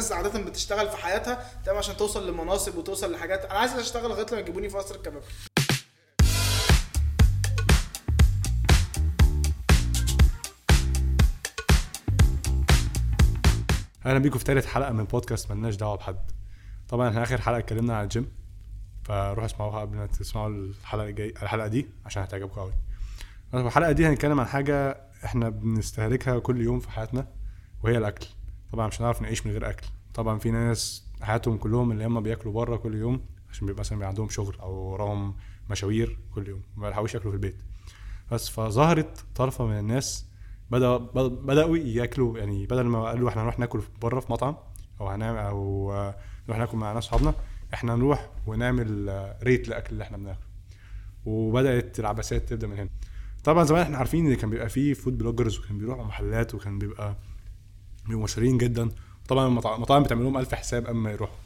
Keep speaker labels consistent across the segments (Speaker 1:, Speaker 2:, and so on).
Speaker 1: الناس عادة بتشتغل في حياتها تمام عشان توصل لمناصب وتوصل لحاجات. أنا عايز أشتغل لغاية لما يجيبوني في قصر الكباب.
Speaker 2: أهلا بيكم في تالت حلقة من بودكاست ملناش دعوة بحد. طبعا إحنا آخر حلقة اتكلمنا عن الجيم فروحوا اسمعوها قبل ما تسمعوا الحلقة الجايه الحلقة دي عشان هتعجبكم قوي الحلقة دي هنتكلم عن حاجة إحنا بنستهلكها كل يوم في حياتنا وهي الأكل. طبعا مش هنعرف نعيش من غير أكل. طبعا في ناس حياتهم كلهم اللي هم بياكلوا بره كل يوم عشان بيبقى مثلا عندهم شغل أو وراهم مشاوير كل يوم ما بيلحقوش ياكلوا في البيت. بس فظهرت طرفة من الناس بدا بدأوا ياكلوا يعني بدل ما قالوا إحنا هنروح ناكل بره في مطعم أو هنعمل أو نروح ناكل مع ناس صحابنا إحنا نروح ونعمل ريت لأكل اللي إحنا بناكله. وبدأت العبثات تبدأ من هنا. طبعا زمان إحنا عارفين إن كان بيبقى فيه food bloggers وكان بيروحوا محلات وكان بيبقى بيبقوا مشهورين جدا. طبعا المطاعم بتعمل لهم ألف حساب قبل ما يروحوا.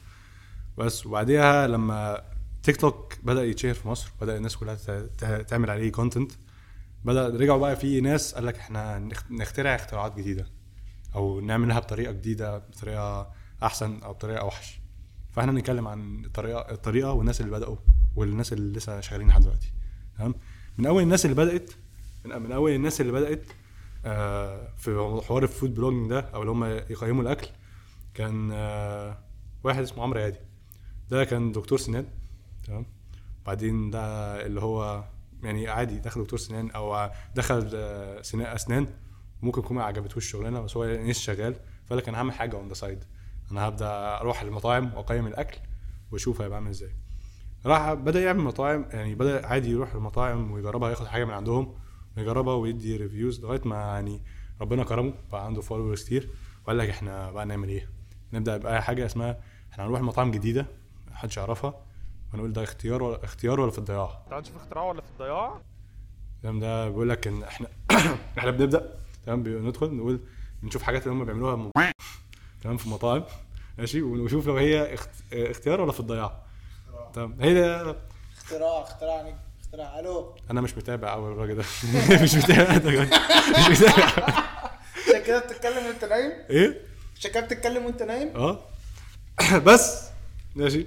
Speaker 2: بس وبعديها لما تيك توك بدأ يتشهر في مصر بدأ الناس كلها تعمل عليه content بدأ رجعوا بقى في ناس قال لك إحنا نخترع اختراعات جديدة أو نعملها بطريقة جديدة بطريقة أحسن أو بطريقة أوحش. فإحنا بنتكلم عن الطريقة الطريقة والناس اللي بدأوا والناس اللي لسه شغالين لحد دلوقتي. تمام؟ من أول الناس اللي بدأت من, أول الناس اللي بدأت في حوار ال food blogging ده أو اللي هم يقيموا الأكل كان آه واحد اسمه عمرو عادي ده كان دكتور سنان تمام؟ بعدين ده اللي هو يعني عادي دخل دكتور سنان أو دخل آه، سنان أسنان ممكن يكون ما عجبتهوش الشغلانه بس هو لسه شغال فقال لك أنا هعمل حاجة on the side أنا هبدأ أروح المطاعم وأقيم الأكل وأشوف هيبقى عامل إزاي. راح بدأ يعمل مطاعم يعني بدأ عادي يروح المطاعم ويجربها ياخد حاجة من عندهم. ويجربها ويدي reviews لغاية ما يعني ربنا كرمه بقى عنده followers كتير. وقال لك إحنا بقى نعمل إيه؟ نبدأ بأي حاجة اسمها إحنا هنروح مطاعم جديدة محدش يعرفها ونقول ده اختراع ولا اختراع ولا في الضياع.
Speaker 3: انت في اختراع ولا في الضياع.
Speaker 2: تمام ده بيقول لك إن إحنا إحنا بنبدأ تمام ندخل نقول نشوف حاجات اللي هم بيعملوها تمام في المطاعم ماشي ونشوف لو هي اختيار ولا في الضياع. تمام هي
Speaker 1: ده اختراع اختراع ألو.
Speaker 2: أنا مش متابع قوي الراجل ده. مش متابع. مش
Speaker 1: متابع. عشان كده بتتكلم وأنت نايم؟
Speaker 2: إيه؟
Speaker 1: عشان كده بتتكلم وأنت نايم؟
Speaker 2: آه. بس ماشي.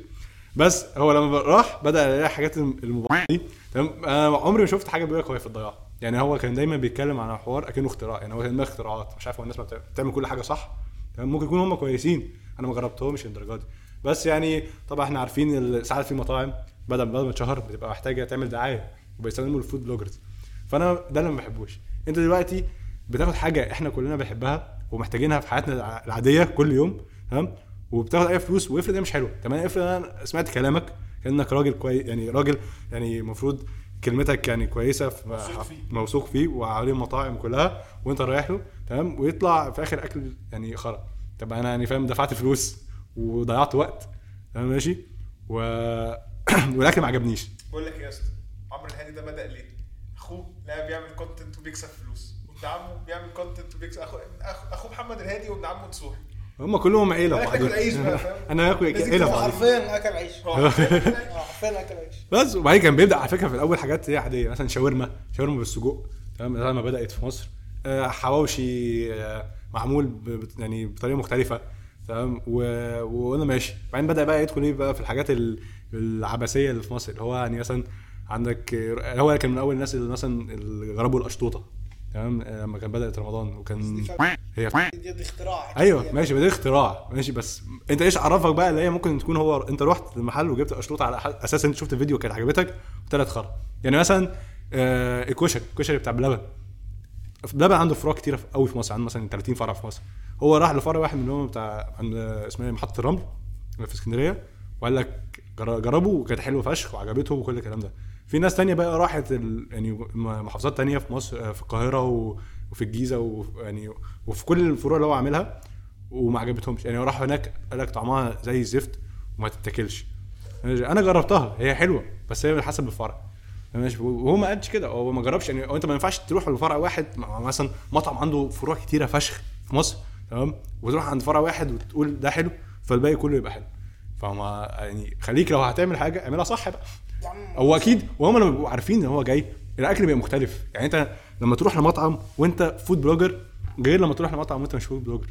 Speaker 2: بس هو لما راح بدأ يلاقي حاجات الموبايل دي. تمام؟ أنا عمري ما شفت حاجة بيقول لك هو في الضياع. يعني هو كان دايما بيتكلم عن حوار أكنه اختراع. يعني هو كان اختراعات. مش عارف هو الناس بتعمل كل حاجة صح؟ تمام؟ ممكن يكونوا هم كويسين. أنا ما جربتهمش الدرجة دي. بس يعني طبعا إحنا عارفين ساعات في مطاعم بدل بدل ما تشهر بتبقى محتاجة تعمل دعاية وبيستخدموا ال food bloggers فأنا ده اللي ما بحبوش. أنت دلوقتي بتاخد حاجة إحنا كلنا بنحبها ومحتاجينها في حياتنا العادية كل يوم تمام؟ وبتاخد أي فلوس وافرض هي مش حلوة. تمام افرض أنا سمعت كلامك كأنك راجل كويس يعني راجل يعني المفروض كلمتك يعني كويسة
Speaker 1: موثوق فيه.
Speaker 2: موثوق فيه وعليه مطاعم كلها وأنت رايح له تمام؟ ويطلع في آخر أكل يعني خرا. طب أنا يعني فاهم دفعت فلوس وضيعت وقت تمام؟ ماشي؟ و... والاكل ما عجبنيش.
Speaker 3: بقول لك إيه يا اسطى عمرو الهادي ده بدأ ليه؟ أخوه لا بيعمل content وبيكسب فلوس. وابن عمه بيعمل content وبيكسب. اخو اخو محمد الهادي وابن عمه نصوحي
Speaker 2: هم كلهم عيلة
Speaker 3: أنا أكل عيش بقى
Speaker 2: أنا أكل عيلة
Speaker 1: حرفيا أكل عيش. حرفيا أكل عيش.
Speaker 2: بس وبعدين كان بيبدأ على فكرة في الأول حاجات هي عاديه مثلا شاورما شاورما بالسجق تمام؟ لما بدأت في مصر. آه، حواوشي آه، معمول يعني بطريقة مختلفة تمام؟ وأنا ماشي. بعدين بدأ بقى يدخل إيه بقى في الحاجات العبثيه اللي في مصر اللي هو يعني مثلا عندك هو كان من أول الناس اللي مثلا اللي جربوا الأشطوطة تمام؟ لما كان بدأت رمضان وكان
Speaker 1: هي دي, دي اختراع
Speaker 2: أيوه ماشي ما دي اختراع ماشي بس أنت إيش عرفك بقى اللي هي ممكن تكون هو أنت رحت المحل وجبت أشطوطة على أساس أنت شفت الفيديو كانت عجبتك وطلعت خرا. يعني مثلا آه الكشري الكشري بتاع بلبن. بلبن عنده فروع كتيرة قوي في مصر عنده مثلا 30 فرع في مصر. هو راح لفرع واحد منهم بتاع عند اسمها محطة الرمل في اسكندرية وقال لك جربوا وكانت حلوة فشخ وعجبتهم وكل الكلام ده. في ناس تانية بقى راحت. يعني محافظات تانية في مصر في القاهرة. وفي الجيزة ويعني وفي كل الفروع اللي هو عاملها وما عجبتهمش. يعني راحوا هناك قال لك طعمها زي الزفت وما تتاكلش. أنا جربتها هي حلوة بس هي حسب الفرع. ماشي. وهو ما قالش كده هو ما جربش. يعني أنت ما ينفعش تروح لفرع واحد مثلا مطعم عنده فروع كتيرة فشخ في مصر تمام؟ وتروح عند فرع واحد وتقول ده حلو فالباقي كله يبقى حلو. فما يعني خليك لو هتعمل حاجة اعملها صح بقى. هو أكيد وهم لما بيبقوا عارفين إن هو جاي الأكل بيبقى مختلف. يعني أنت لما تروح لمطعم وأنت food blogger غير لما تروح لمطعم وأنت مش food blogger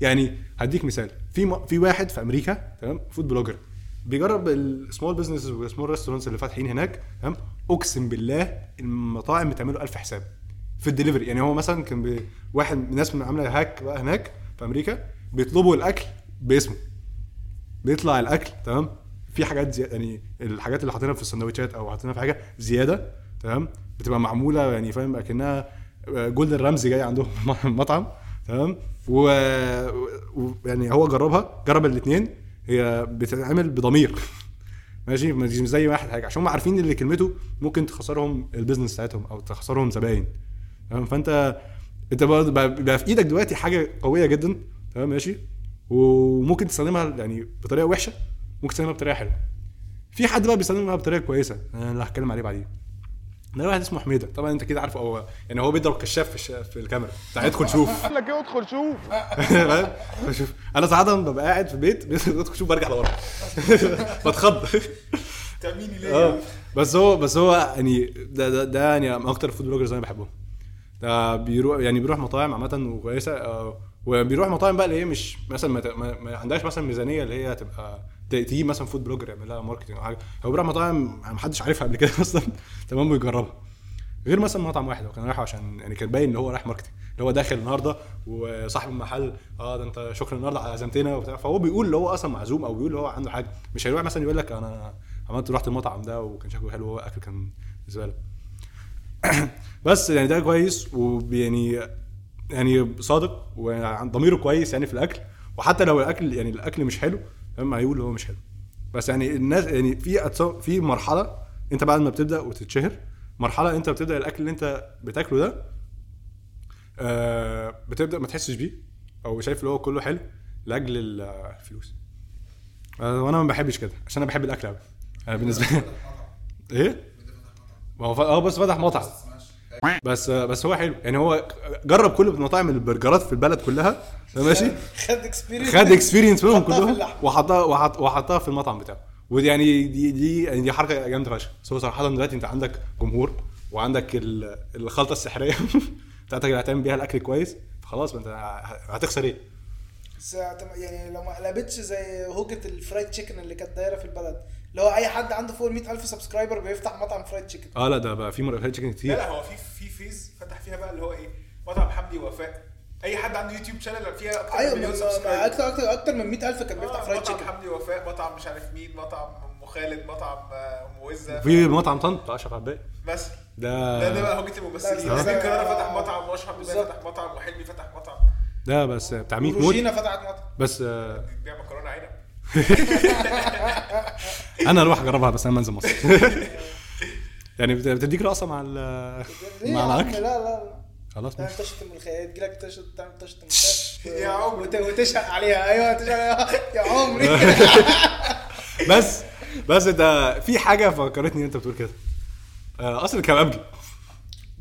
Speaker 2: يعني هديك مثال في م... في واحد في أمريكا تمام food blogger بيجرب ال small business وال small restaurants اللي فاتحين هناك تمام أقسم بالله المطاعم بتعمله ألف حساب في الدليفري يعني هو مثلا كان بي... واحد من عاملة هاك بقى هناك في أمريكا بيطلبوا الأكل باسمه. بيطلع الأكل تمام؟ في حاجات زي... يعني الحاجات اللي حاطينها في السندوتشات أو حاطينها في حاجة زيادة تمام؟ بتبقى معمولة يعني فاهم؟ أكنها جوردن رامزي جاي عندهم مطعم تمام؟ و... و... يعني هو جربها جرب الاثنين هي بتتعمل بضمير ماشي؟ مش زي واحد حاجة عشان هم عارفين ان كلمته ممكن تخسرهم ال business بتاعتهم أو تخسرهم زباين تمام؟ فأنت أنت بقى في إيدك دلوقتي حاجة قوية جدا تمام؟ ماشي؟ وممكن تستخدمها يعني بطريقة وحشة ممكن تستخدمها بطريقة حلوة. في حد بقى بيستخدمها بطريقة كويسة أنا اللي هتكلم عليه بعدين. ده واحد اسمه حميدة. طبعا أنت كده عارفه هو يعني هو بيضرب كشاف في, الش... في الكاميرا. تعال ادخل شوف.
Speaker 4: قال لك إيه ادخل شوف؟
Speaker 2: شوف. أنا ساعات ببقى قاعد في البيت بدخل شوف برجع لورا. بتخض.
Speaker 3: تأميني ليه
Speaker 2: آه. بس هو بس هو يعني ده ده, ده يعني من أكتر ال food bloggers أنا بحبهم. ده بيروح يعني بيروح مطاعم عامة وكويسة آه، وبيروح مطاعم بقى اللي هي مش مثلا ما, ما, عندهاش مثلا ميزانية اللي هي تبقى تجيب مثلا food blogger يعمل لها marketing أو حاجة. هو بيروح مطاعم ما حدش عارفها قبل كده أصلا. تمام ويجربها. غير مثلا مطعم واحد هو كان رايح عشان يعني كان باين إن هو رايح marketing اللي هو داخل النهارده وصاحب المحل آه ده أنت شكرا النهارده على عزمتنا وبتاع. فهو بيقول اللي هو أصلا معزوم أو بيقول اللي هو عنده حاجة. مش هيروح مثلا يقول لك أنا عملت رحت المطعم ده وكان شكله حلو وهو كان زباله بس يعني ده كويس ويعني يعني صادق وعن ضميره كويس يعني في الأكل وحتى لو الأكل يعني الأكل مش حلو تمام هيقول هو مش حلو. بس يعني الناس يعني في في مرحلة أنت بعد ما بتبدأ وتتشهر مرحلة أنت بتبدأ الأكل اللي أنت بتاكله ده آه بتبدأ ما تحسش بيه أو شايف اللي هو كله حلو لأجل الفلوس. آه وأنا ما بحبش كده عشان أنا بحب الأكل قوي أنا بالنسبة لي إيه؟ ما هو آه بس فتح مطعم. بس بس هو حلو. يعني هو جرب كل مطاعم البرجرات في البلد كلها ماشي؟
Speaker 1: خد experience
Speaker 2: خد experience منهم كلهم. وحطها وحط وحطها في المطعم بتاعه. ودي يعني دي دي يعني دي حركة جامدة فشخ. بس هو صراحة دلوقتي انت عندك جمهور وعندك ال- الخلطة السحرية بتاعتك اللي هتعمل بيها الأكل كويس فخلاص ما انت هتخسر
Speaker 1: إيه؟ يعني لو ما قلبتش زي هوجة ال fried chicken اللي كانت دايرة في البلد. اللي هو أي حد عنده فوق ال 100000 subscriber بيفتح مطعم fried chicken.
Speaker 2: آه لا ده بقى في مرة chicken
Speaker 3: لا
Speaker 2: كتير.
Speaker 3: لا هو في في phase فتح فيها بقى اللي هو إيه مطعم حمدي ووفاء. أي حد عنده يوتيوب channel فيها أكتر
Speaker 1: أيوه
Speaker 3: من مليون subscriber.
Speaker 1: أكتر أكتر أكتر من 100000 كان بيفتح
Speaker 3: آه،
Speaker 1: fried
Speaker 3: مطعم
Speaker 1: chicken.
Speaker 3: حمدي ووفاء مطعم مش عارف مين مطعم أم خالد مطعم آه، أم وزة.
Speaker 2: في مطعم طنط اشرف عباقي
Speaker 3: مثلا
Speaker 2: ده
Speaker 3: ده بقى هوجة الممثلين.
Speaker 1: لا،
Speaker 3: أنا فتح مطعم واشرف. فتح مطعم وحلمي فتح مطعم.
Speaker 2: ده بس بتاع 100 موت
Speaker 1: وروجينا فتحت مطعم.
Speaker 2: بس آه،
Speaker 3: بيبيع مكرونة عنب.
Speaker 2: أنا أروح أجربها بس أنا منزل مصر. يعني بت- بتديك رقصة مع ال
Speaker 1: يا
Speaker 2: مع
Speaker 1: عم؟ لا
Speaker 2: الأكل؟
Speaker 1: لا لا
Speaker 2: خلاص ماشي.
Speaker 1: طشة الملوخية. تجيلك طشة تعمل طشة الملوخية.
Speaker 3: يا عمري.
Speaker 1: وت- وتشهق عليها. أيوه تشهق عليها. يا عمري.
Speaker 2: بس بس أنت في حاجة فكرتني أنت بتقول كده. آه، اصل الكبابجي.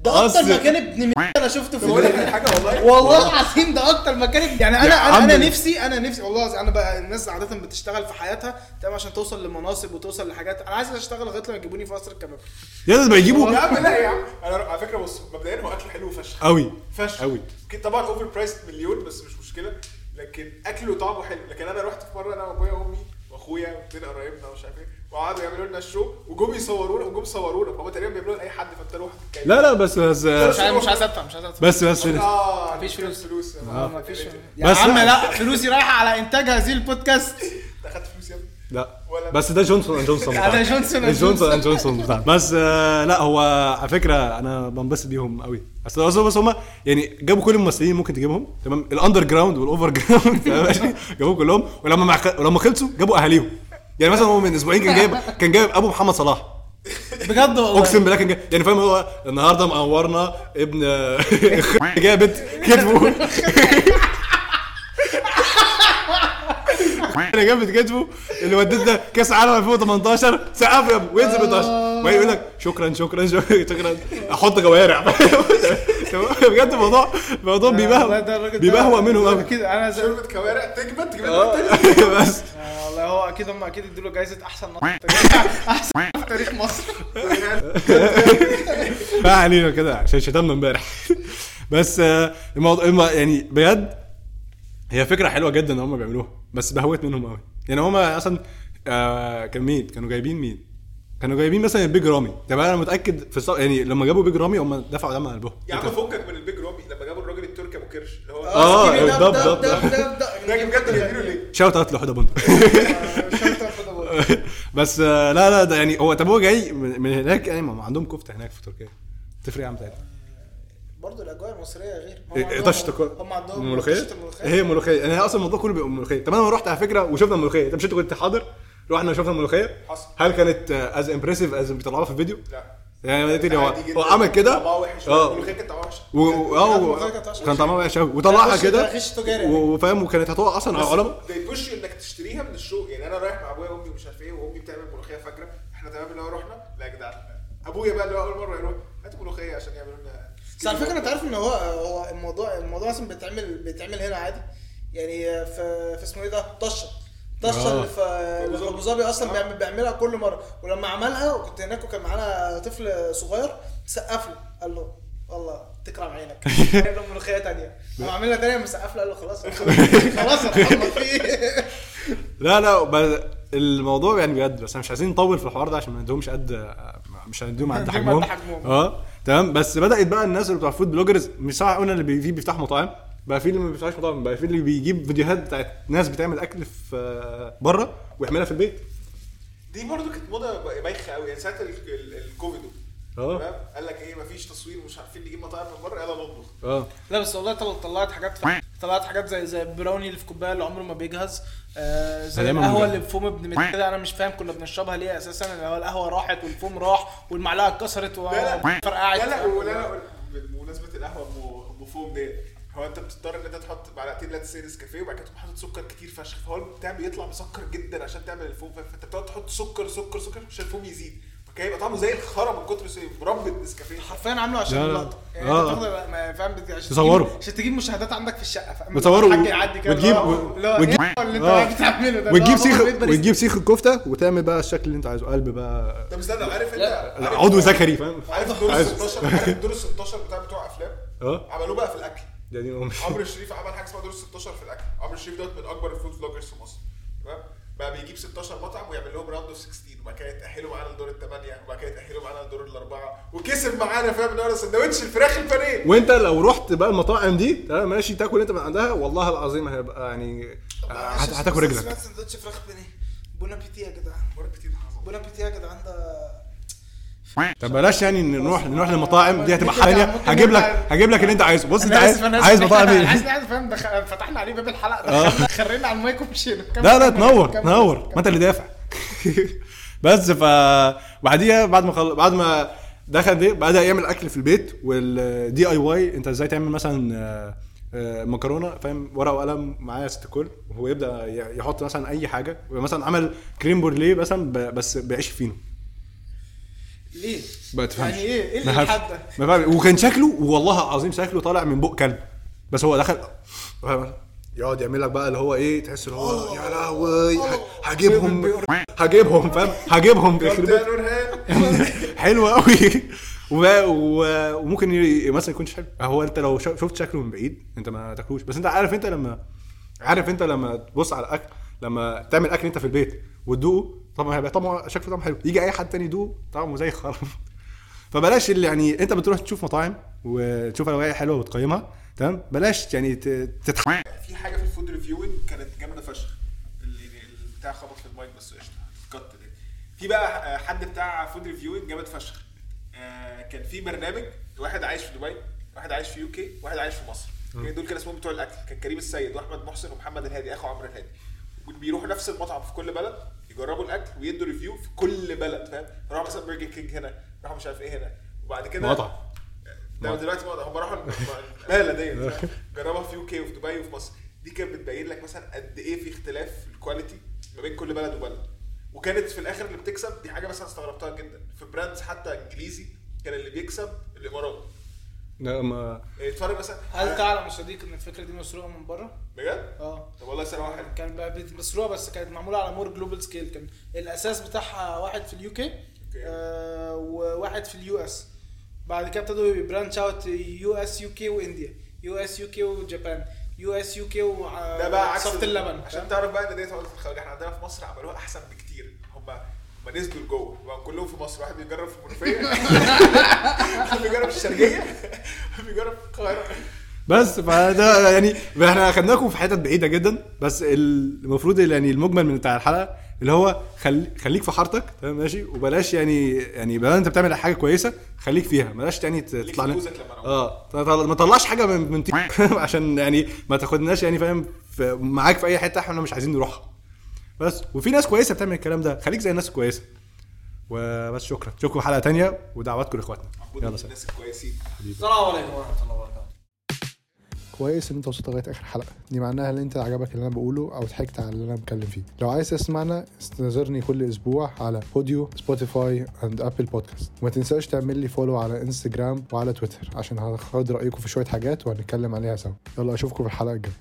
Speaker 1: ده
Speaker 2: أكتر
Speaker 1: مكان ابن م- أنا شفته في
Speaker 3: بقول لك
Speaker 1: الدنيا
Speaker 3: حاجة والله.
Speaker 1: والله العظيم ده أكتر مكان ابن- يعني أنا أنا,
Speaker 2: أنا
Speaker 1: نفسي أنا نفسي والله العظيم أنا بقى الناس عادة بتشتغل في حياتها تمام عشان توصل لمناصب وتوصل لحاجات. أنا عايز أشتغل لغاية لما يجيبوني في قصر الكباب.
Speaker 2: يا ده بيجيبوا
Speaker 3: يا عم لا يا عم. أنا على فكرة بص مبدئيا هو أكل حلو فشخ
Speaker 2: قوي
Speaker 3: فشخ.
Speaker 2: قوي.
Speaker 3: طبعا اوفر برايس مليون بس مش مشكلة. لكن أكله وطعمه حلو. لكن أنا رحت في مرة أنا وأبويا وأمي وأخويا واثنين قرايبنا ومش عارف إيه. وقعدوا يعملوا لنا ال show وجم يصورونا وجم صورونا. فهم تقريبا بيعملوا لاي حد فانت روح
Speaker 2: لا لا بس بس
Speaker 1: مش عايز مش عايز ادفع مش عايز ادفع
Speaker 2: بس بس
Speaker 3: آه
Speaker 1: مفيش فلوس.
Speaker 3: فلوس.
Speaker 1: آه، مفيش يا عم
Speaker 2: لا.
Speaker 1: لا فلوسي رايحة على إنتاج هذه البودكاست.
Speaker 3: انت اخدت فلوس يا ابني.
Speaker 2: لا. بس ده جونسون اند جونسون
Speaker 1: ده. جونسون أند
Speaker 2: جونسون اند جونسون. بتاع بس آه، لا هو على فكرة أنا بنبسط بيهم قوي اصل بس بس هم يعني جابوا كل الممثلين ممكن تجيبهم تمام؟ الاندر جراوند والاوفر جراوند جابوهم كلهم ولما مع ولما خلصوا جابوا أهاليهم. يعني مثلا هو من أسبوعين كان جايب كان جايب أبو محمد صلاح.
Speaker 1: بجد والله.
Speaker 2: أقسم بالله كان جايب يعني فاهم هو النهارده مقورنا ابن جابت كتفه. أنا جابت كتفه. اللي ودتنا كأس عالم 2018 سقف يا ابني وينزل 18 ما يقول لك شكرا شكرا شكرا شكرا. أحط جوارع بجد الموضوع الموضوع بيبهوى بيبهوى منهم قوي
Speaker 1: أكيد أنا زي
Speaker 3: شوربة كوارع تكبت تجيب
Speaker 2: آه، بس.
Speaker 1: آه، والله هو أكيد هم أكيد ادوا له جايزة أحسن نط أحسن في تاريخ مصر.
Speaker 2: ما علينا كده عشان شتمنا امبارح. بس آه، الموضوع الم- يعني بجد هي فكرة حلوة جدا إن هم بيعملوها بس بهوت منهم قوي يعني هم أصلا آه كان مين؟ كانوا جايبين مين؟ كانوا جايبين مثلا البيج رامي. طب أنا متأكد في الصف يعني لما جابوا بيج رامي هم دفعوا دم على قلبهم.
Speaker 3: يا عم فكك من البيج رامي لما جابوا الراجل التركي أبو كرش اللي هو
Speaker 2: آه،
Speaker 1: سكيني
Speaker 2: دب-
Speaker 1: دب
Speaker 2: دب-
Speaker 1: دب دب دب دب.
Speaker 3: ده بجد جايبينه
Speaker 2: شاوت اوت لحوده بند
Speaker 1: شوت أوت for the world.
Speaker 2: بس آه لا لا ده يعني هو طب هو جاي من هناك يعني؟ ما عندهم كفتة هناك في تركيا. تفرق يا عم تاني
Speaker 1: برضه الأجواء المصرية غير.
Speaker 2: إيه، طشه
Speaker 1: هم عندهم ملوخية؟
Speaker 2: هي ملوخية. يعني هي أصلا الموضوع كله بيبقى ملوخية. طب أنا لما رحت على فكرة وشفنا الملوخية. طب مش انت كنت حاضر رحنا شفنا الملوخية.
Speaker 3: حصل.
Speaker 2: هل كانت as impressive as بيطلعوها في الفيديو؟
Speaker 3: لا.
Speaker 2: يعني لي هو. هو عمل كده؟
Speaker 3: طعمها وحش
Speaker 2: آه.
Speaker 3: الملوخيه كانت طعمها وحش
Speaker 2: و-
Speaker 1: آه.
Speaker 2: كان طعمها وحش. قوي وطلعها كده.
Speaker 1: غش تجاري.
Speaker 2: وفاهم وكانت هتقع أصلا على العلماء.
Speaker 3: بيبوشوا إنك تشتريها من السوق. يعني أنا رايح مع أبويا وأمي ومش عارف إيه وأمي بتعمل ملوخية فاكره إحنا تمام اللي هو رحنا؟ لا يا جدعان. أبويا بقى اللي هو أول مرة يروح هاتوا ملوخية عشان يعملوا لنا
Speaker 1: بس على فكرة أنت عارف إن هو هو الموضوع الموضوع أصلا بيتعمل بيتعمل هنا عادي. يعني في في اسمه إيه ده؟ طشة. طشة
Speaker 2: آه.
Speaker 1: اللي في ابو ظبي أصلا بيعمل بيعملها كل مرة. ولما عملها وكنت هناك وكان معانا طفل صغير سقف له قال له والله تكرم عينك. جايب له ملوخيه ثانية قام عاملها ثانية مسقف له قال له خلاص خلاص؟
Speaker 2: لا لا بس الموضوع يعني بجد بس مش عايزين نطول في الحوار ده عشان ما نديهمش قد مش هنديهم قد حجمهم. آه تمام. بس بدأت بقى الناس اللي بتوع food bloggers مش صح قلنا اللي بي- بيفتح مطاعم؟ بقى في اللي ما بيفتحش مطاعم بقى في اللي بيجيب فيديوهات بتاعت ناس بتعمل أكل في بره؟ ويعملها في البيت.
Speaker 3: دي برضو كانت موضة بايخة قوي. يعني ساعه ال- ال- الكوفيد آه. قال لك إيه مفيش تصوير مش عارفين نجيب مطاعم من بره يلا نطبخ.
Speaker 2: آه.
Speaker 1: لا بس والله طل- طلعت حاجات طلعت حاجات زي زي ال brownie اللي في كوباية اللي عمره ما بيجهز. آه زي
Speaker 2: القهوة.
Speaker 1: اللي بفوم ابن مت- كده أنا مش فاهم كنا بنشربها ليه أساسا؟ اللي هو القهوة راحت والفوم راح والمعلقة اتكسرت
Speaker 3: لا لا.
Speaker 1: وفرقعت
Speaker 3: لا لا ولا لا بمناسبة القهوة ام أم فوم ديت هو انت بتضطر ان انت تحط معلقتين lots نسكافيه وبعد كده تقوم حاطط سكر كتير فشخ. فهو بيطلع مسكر جدا عشان تعمل الفوم؟ فانت بتقعد تحط سكر سكر سكر عشان الفوم يزيد. فكان يبقى طعمه زي الخرا من كتر مربى نسكافيه.
Speaker 1: حرفيا عامله عشان. اللقطة. يعني
Speaker 2: آه.
Speaker 1: ما- فاهم بت- عشان. تجيب- عشان تجيب مشاهدات عندك في الشقة فاهم؟ كده
Speaker 2: وتجيب- وتجيب-
Speaker 1: إيه؟ اللي انت
Speaker 2: آه.
Speaker 1: بتعمله ده.
Speaker 2: وتجيب سيخ. وتجيب سيخ الكفتة وتعمل بقى الشكل اللي انت عايزه. قلب بقى.
Speaker 3: طب استنى عارف انت
Speaker 2: عضو ذكري فاهم؟
Speaker 3: عارف دور ال
Speaker 2: عايز-
Speaker 3: 16 عارف دور ال 16 بتاع بتوع أفلام؟
Speaker 2: آه.
Speaker 3: عملوه بقى في الأكل.
Speaker 2: يعني أم.
Speaker 3: عمرو الشريف عمل حاجة اسمها دور 16 في الأكل. عمرو الشريف دوت من أكبر ال food vloggers في مصر. تمام؟ بقى بيجيب 16 مطعم ويعمل لهم round of 16 وبعد كده يتأهلوا معانا لدور الثمانيه وبعد كده يتأهلوا معانا لدور الأربعة وكسب معانا فاهم؟ اللي هو سندوتش الفراخ البانيه.
Speaker 2: وانت لو رحت بقى المطاعم دي تمام؟ ماشي تاكل انت من عندها والله العظيم هيبقى يعني هت- هتاكل رجلك.
Speaker 1: سمعت سندوتش فراخ بانيه. bon appétit يا جدعان.
Speaker 3: مرة كتير حصل
Speaker 1: bon appétit يا جدعان ده
Speaker 2: طب بلاش يعني نروح نروح للمطاعم دي هتبقى
Speaker 1: حاجة
Speaker 2: هجيب لك هجيب لك اللي أنت عايزه. بص
Speaker 1: أنت
Speaker 2: عايز. عايز مطاعم إيه؟
Speaker 1: عايز فاهم؟ فتحنا عليه باب الحلقة.
Speaker 2: آه.
Speaker 1: خرينا على المايك ومشينا.
Speaker 2: لا لا تنور تنور. ما أنت اللي دافع. بس ف بعديها بعد ما خل... بعد ما دخل دي بدأ يعمل أكل في البيت وال DIY أنت إزاي تعمل مثلا آه، آه، مكرونة؟ فاهم؟ ورقة وقلم معاه ست كل وهو يبدأ يحط مثلا أي حاجة. مثلا عمل كريم بورليه مثلا بس بعيش فينو.
Speaker 1: ليه؟
Speaker 2: ما تفهمش
Speaker 1: يعني إيه؟ إيه
Speaker 2: ما
Speaker 1: اللي
Speaker 2: فهمش.
Speaker 1: ده؟
Speaker 2: ما فهمش. وكان شكله والله العظيم شكله طالع من بق كلب بس هو دخل يقعد يعمل لك بقى اللي هو إيه تحس اللي هو يا لهوي ه- هجيبهم هجيبهم فاهم هجيبهم
Speaker 3: نورهان
Speaker 2: حلو قوي و- وممكن ي- مثلا يكونش حلو هو أنت لو شفت شكله من بعيد أنت ما تاكلوش بس أنت عارف أنت لما عارف أنت لما تبص على الأكل لما تعمل أكل أنت في البيت وتدوقه طبعا هيبقى طبعا شكله طعمه حلو. يجي أي حد تاني يدوقه طعمه زي الخرا فبلاش اللي يعني أنت بتروح تشوف مطاعم وتشوف هي حلوة وتقيمها تمام؟ بلاش يعني تتح
Speaker 3: في حاجة في ال food reviewing كانت جامدة فشخ. اللي البتاع خبط في المايك بس قشطة cut دي. في بقى حد بتاع food reviewing جامد فشخ. آه، كان في برنامج واحد عايش في دبي واحد عايش في UK واحد عايش في مصر. okay، دول كان اسمهم بتوع الأكل. كان كريم السيد وأحمد محسن ومحمد الهادي أخو عمرو الهادي. بيروحوا نفس المطعم في كل بلد. يجربوا الأكل ويدوا review في كل بلد فاهم؟ راحوا مثلا برجر كينج هنا راحوا مش عارف إيه هنا. وبعد كده
Speaker 2: مطعم.
Speaker 3: ده دلوقتي مقطع هم راحوا ديت فاهم؟ جربها في UK وفي دبي وفي مصر. دي كانت بتبين لك مثلا قد إيه في اختلاف في ال quality ما بين كل بلد وبلد. وكانت في الآخر اللي بتكسب دي حاجة مثلا استغربتها جدا. في brands حتى إنجليزي كان اللي بيكسب الإمارات.
Speaker 2: لا ما
Speaker 3: يعني اتفرج مثلا
Speaker 1: هل تعلم يا صديق إن الفكرة دي مسروقة من بره؟
Speaker 3: بجد؟
Speaker 1: آه.
Speaker 3: طب والله سنة واحدة
Speaker 1: كان مسروقة بس كانت معمولة على more global scale. كان الأساس بتاعها واحد في ال UK آه وواحد في ال US. بعد كده ابتدوا ي branch out US UK و India. US UK و Japan. US UK
Speaker 3: ده بقى عكس
Speaker 1: اللبن.
Speaker 3: عشان تعرف بقى إن ديت الخواجه إحنا عندنا في مصر عملوها أحسن بكتير. هم هم نزلوا لجوه بقى كلهم في مصر واحد بيجرب في المنوفيه واحد بيجرب في الشرقيه واحد بيجرب في القاهره
Speaker 2: بس فده يعني إحنا أخدناكم في حتت بعيدة جدا. بس المفروض يعني المجمل من بتاع الحلقة اللي هو خلي خليك في حارتك تمام ماشي؟ وبلاش يعني يعني بلاش انت بتعمل حاجة كويسة خليك فيها. بلاش
Speaker 3: خليك
Speaker 2: تطلع لنا. آه ما تطلعش حاجة من من عشان يعني ما تاخدناش يعني فاهم؟ في- معاك في أي حتة إحنا مش عايزين نروحها. بس. وفي ناس كويسة بتعمل الكلام ده. خليك زي الناس الكويسة. وبس شكرا. أشوفكم حلقة تانية. ودعواتكم لإخواتنا. يلا سلام.
Speaker 3: الناس الكويسين.
Speaker 1: السلام عليكم ورحمة الله وبركاته.
Speaker 4: كويس إن أنت وصلت لغاية آخر حلقة. دي معناها إن أنت عجبك اللي أنا بقوله أو ضحكت على اللي أنا بتكلم فيه. لو عايز تسمعنا استنظرني كل أسبوع على بوديو سبوتيفاي and Apple Podcast وما تنساش تعمل لي follow على انستجرام وعلى تويتر عشان هاخد رأيكم في شوية حاجات وهنتكلم عليها سوا. يلا أشوفكم في الحلقة الجاية.